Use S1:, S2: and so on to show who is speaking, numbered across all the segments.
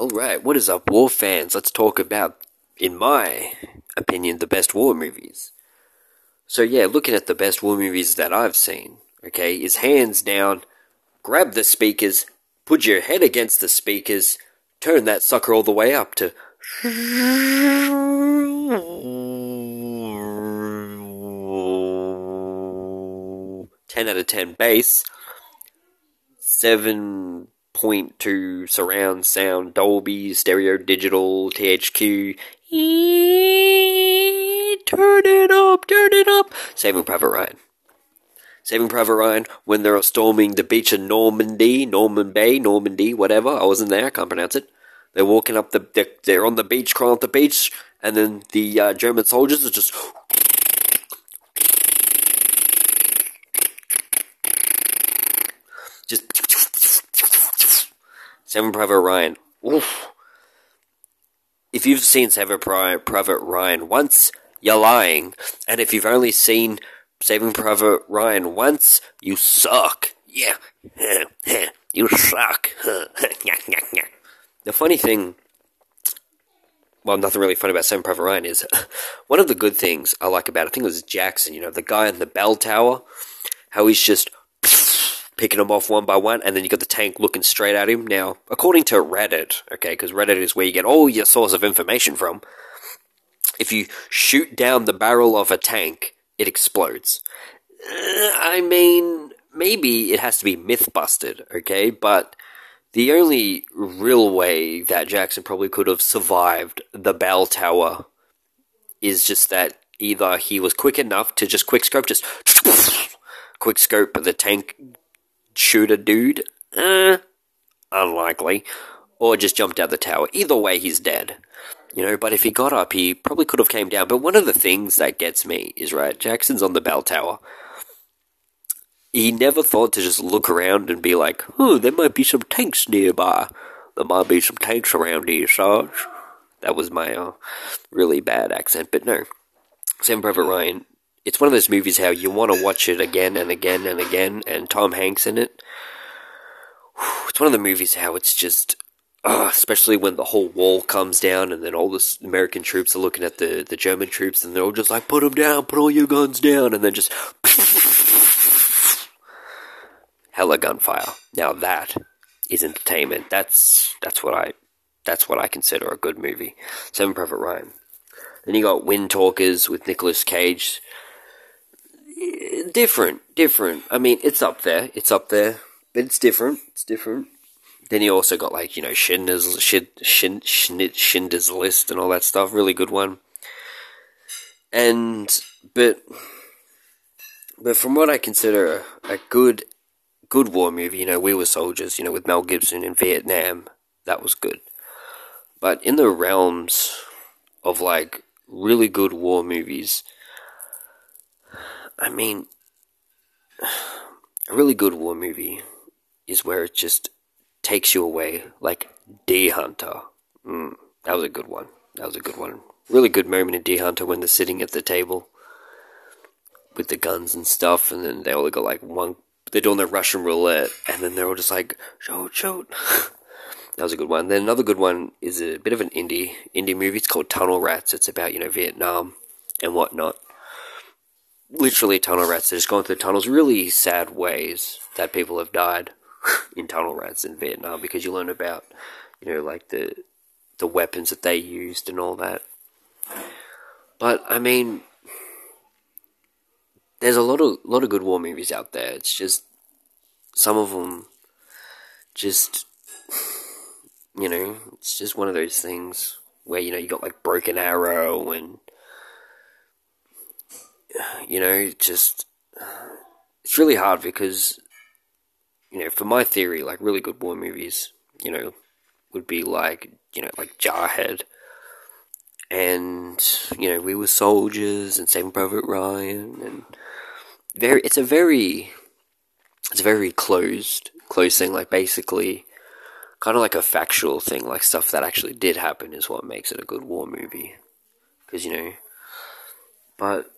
S1: Alright, what is up, war fans? Let's talk about, in my opinion, the best war movies. So, yeah, looking at the best war movies that I've seen, okay, is hands down grab the speakers, put your head against the speakers, turn that sucker all the way up to. 10 out of 10 bass, 7.2 surround sound, Dolby, stereo, digital, THQ. Turn it up, turn it up. Saving Private Ryan. Saving Private Ryan when they're storming the beach of Normandy, Norman Bay, Normandy, whatever. I wasn't there, I can't pronounce it. They're walking up the, they're, they're on the beach, crawling up the beach, and then the uh, German soldiers are just just Saving Private Ryan. Oof. If you've seen Saving Private Ryan once, you're lying. And if you've only seen Saving Private Ryan once, you suck. Yeah. you suck. the funny thing, well, nothing really funny about Saving Private Ryan is one of the good things I like about it, I think it was Jackson, you know, the guy in the bell tower, how he's just picking them off one by one, and then you got the tank looking straight at him. Now, according to Reddit, okay, because Reddit is where you get all your source of information from, if you shoot down the barrel of a tank, it explodes. Uh, I mean, maybe it has to be myth busted, okay, but the only real way that Jackson probably could have survived the bell tower is just that either he was quick enough to just quick scope, just quick scope the tank shoot a dude? Eh, unlikely. Or just jumped out the tower. Either way, he's dead. You know, but if he got up, he probably could have came down. But one of the things that gets me is, right, Jackson's on the bell tower. He never thought to just look around and be like, oh, there might be some tanks nearby. There might be some tanks around here, Sarge. That was my uh, really bad accent, but no. Saving Private Ryan it's one of those movies how you want to watch it again and again and again, and Tom Hanks in it. It's one of the movies how it's just, especially when the whole wall comes down and then all the American troops are looking at the, the German troops and they're all just like, put them down, put all your guns down, and then just hella gunfire. Now that is entertainment. That's that's what I that's what I consider a good movie. Saving Private Ryan. Then you got Windtalkers with Nicolas Cage different, different. I mean, it's up there, it's up there, but it's different. It's different. Then you also got like you know Schindler's Schind, Schindler's List and all that stuff. Really good one. And but but from what I consider a, a good good war movie, you know, We Were Soldiers, you know, with Mel Gibson in Vietnam, that was good. But in the realms of like really good war movies, I mean, a really good war movie is where it just takes you away, like Deer Hunter. Mm, that was a good one. That was a good one. Really good moment in Deer Hunter when they're sitting at the table with the guns and stuff, and then they all got like one. They're doing their Russian roulette, and then they're all just like shoot, shoot. that was a good one. Then another good one is a bit of an indie indie movie. It's called Tunnel Rats. It's about you know Vietnam and whatnot literally tunnel rats. They're just going through tunnels. Really sad ways that people have died in tunnel rats in Vietnam because you learn about, you know, like the the weapons that they used and all that. But I mean, there's a lot of lot of good war movies out there. It's just some of them just you know, it's just one of those things where you know you got like Broken Arrow and you know, just it's really hard because you know, for my theory, like really good war movies, you know, would be like you know, like Jarhead, and you know, We Were Soldiers and Saving Private Ryan, and very, it's a very, it's a very closed, closed thing. Like basically, kind of like a factual thing, like stuff that actually did happen is what makes it a good war movie, because you know, but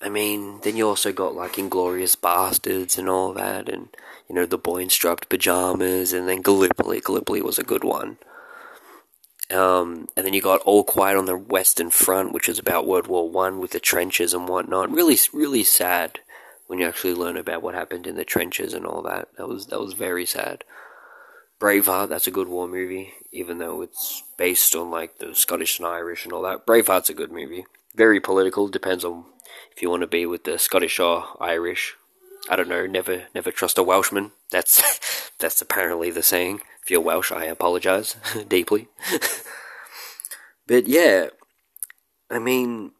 S1: I mean, then you also got like Inglourious Basterds and all that, and you know the boy in striped pajamas, and then Gallipoli. Gallipoli was a good one. Um, and then you got All Quiet on the Western Front, which is about World War One with the trenches and whatnot. Really, really sad when you actually learn about what happened in the trenches and all that. That was that was very sad. Braveheart, that's a good war movie, even though it's based on like the Scottish and Irish and all that. Braveheart's a good movie. Very political, depends on if you want to be with the Scottish or Irish. I don't know, never never trust a Welshman. That's that's apparently the saying. If you're Welsh, I apologize deeply. but yeah, I mean,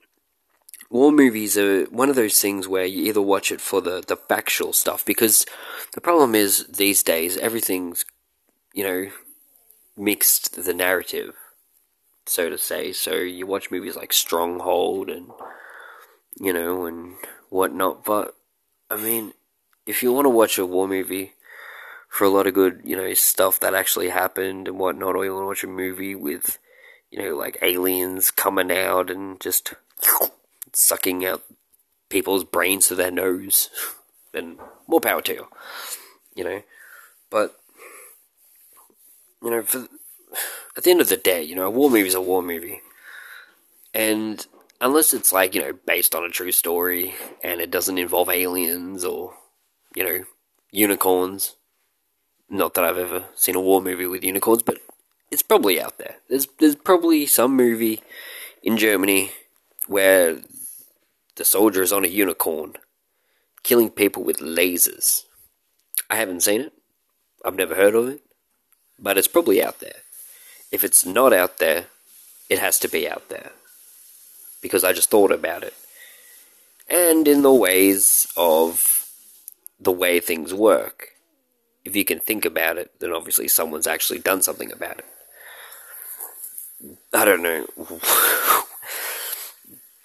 S1: war movies are one of those things where you either watch it for the, the factual stuff, because the problem is these days everything's, you know, mixed the narrative, so to say. So you watch movies like Stronghold and, you know, and whatnot, but, I mean, if you want to watch a war movie, for a lot of good, you know, stuff that actually happened and whatnot, or you want to watch a movie with, you know, like aliens coming out and just sucking out people's brains to their nose, then more power to you, you know. But, you know, for, at the end of the day, you know, a war movie is a war movie. And unless it's like, you know, based on a true story and it doesn't involve aliens or, you know, unicorns, not that I've ever seen a war movie with unicorns, but it's probably out there. There's there's probably some movie in Germany where the soldier is on a unicorn killing people with lasers. I haven't seen it. I've never heard of it. But it's probably out there. If it's not out there, it has to be out there. Because I just thought about it. And in the ways of the way things work if you can think about it, then obviously someone's actually done something about it. I don't know.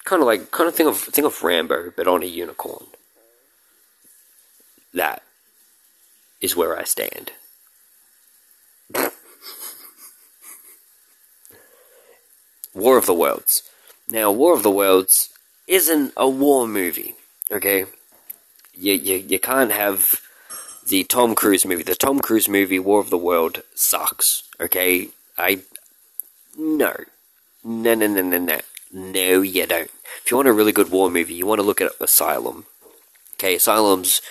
S1: kind of like, kind of think of think of Rambo, but on a unicorn. That is where I stand. War of the Worlds. Now, War of the Worlds isn't a war movie, okay? You, you, you can't have the Tom Cruise movie. The Tom Cruise movie, War of the World, sucks. Okay, I no, no, no, no, no, no, no. You don't. If you want a really good war movie, you want to look at Asylum. Okay, Asylum's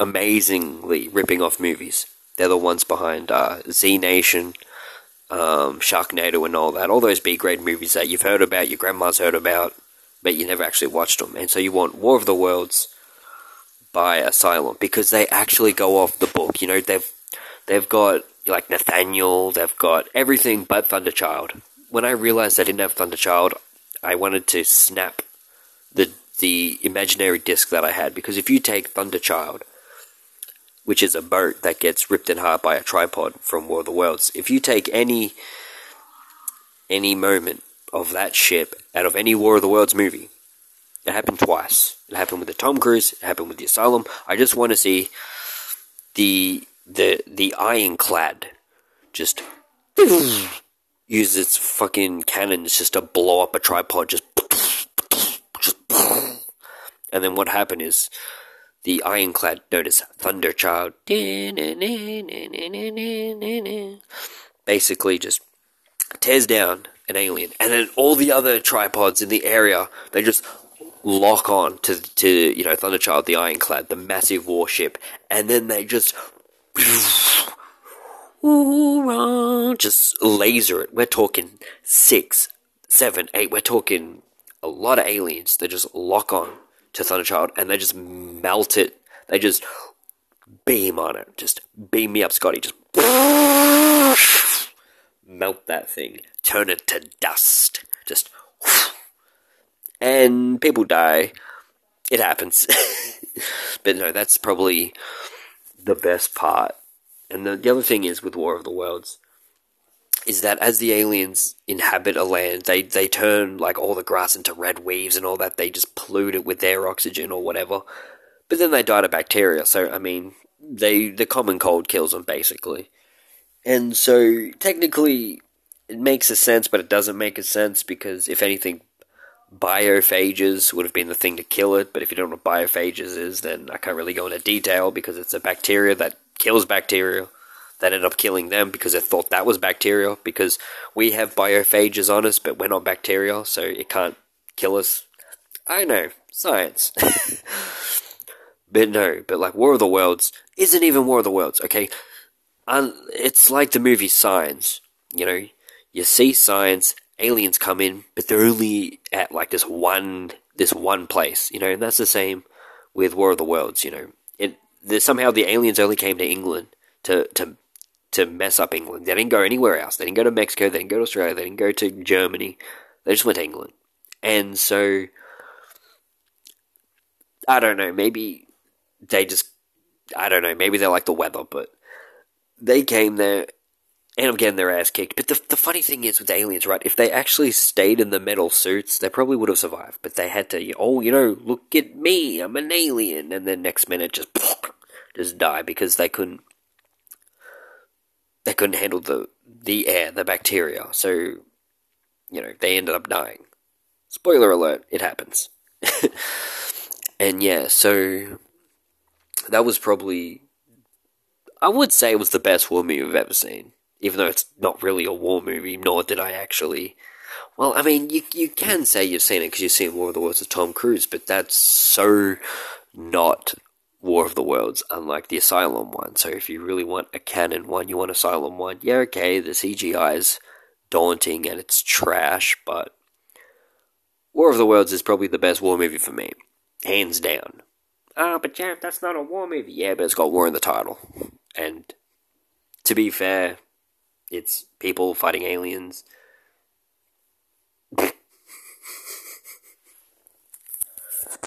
S1: amazingly ripping off movies. They're the ones behind uh, Z Nation, um, Sharknado, and all that. All those B grade movies that you've heard about, your grandma's heard about, but you never actually watched them. And so you want War of the Worlds by Asylum because they actually go off the book. You know, they've they've got like Nathaniel, they've got everything but Thunderchild. When I realized they didn't have Thunderchild, I wanted to snap the the imaginary disc that I had because if you take Thunderchild, which is a boat that gets ripped in half by a tripod from War of the Worlds, if you take any any moment of that ship out of any War of the Worlds movie, it happened twice. It happened with the Tom Cruise. It happened with the Asylum. I just want to see the the the ironclad just use its fucking cannons just to blow up a tripod. Just just and then what happened is the ironclad notice Thunderchild basically just tears down an alien, and then all the other tripods in the area they just lock on to to you know Thunderchild, the Ironclad, the massive warship, and then they just just laser it. We're talking six, seven, eight. We're talking a lot of aliens. They just lock on to Thunderchild and they just melt it. They just beam on it. Just beam me up, Scotty. Just melt that thing. Turn it to dust. Just and people die. It happens. but no, that's probably the best part. And the, the other thing is with War of the Worlds is that as the aliens inhabit a land, they, they turn like all the grass into red weeds and all that. They just pollute it with their oxygen or whatever. But then they die to bacteria. So I mean, they the common cold kills them basically. And so technically, it makes a sense, but it doesn't make a sense because if anything biophages would have been the thing to kill it, but if you don't know what biophages is, then I can't really go into detail because it's a bacteria that kills bacteria that ended up killing them because they thought that was bacterial because we have biophages on us, but we're not bacterial, so it can't kill us. I know, science. but no, but like War of the Worlds isn't even War of the Worlds, okay? And it's like the movie Signs, you know, you see science, aliens come in, but they're only at like this one this one place, you know, and that's the same with War of the Worlds, you know. It somehow the aliens only came to England to to to mess up England. They didn't go anywhere else. They didn't go to Mexico. They didn't go to Australia. They didn't go to Germany. They just went to England. And so, I don't know. Maybe they just, I don't know. Maybe they like the weather, but they came there and I'm getting their ass kicked. But the, the funny thing is with aliens, right? If they actually stayed in the metal suits, they probably would have survived. But they had to, oh, you know, look at me, I'm an alien. And then next minute just, just die because they couldn't they couldn't handle the the air, the bacteria. So, you know, they ended up dying. Spoiler alert, it happens. and yeah, so that was probably I would say it was the best war movie I've ever seen. Even though it's not really a war movie, nor did I actually. Well, I mean, you you can say you've seen it because you've seen War of the Worlds with Tom Cruise, but that's so not War of the Worlds, unlike the Asylum one. So if you really want a canon one, you want Asylum one. Yeah, okay, the CGI is daunting and it's trash, but War of the Worlds is probably the best war movie for me, hands down. Ah, oh, but Jeff, that's not a war movie. Yeah, but it's got war in the title, and to be fair, it's people fighting aliens.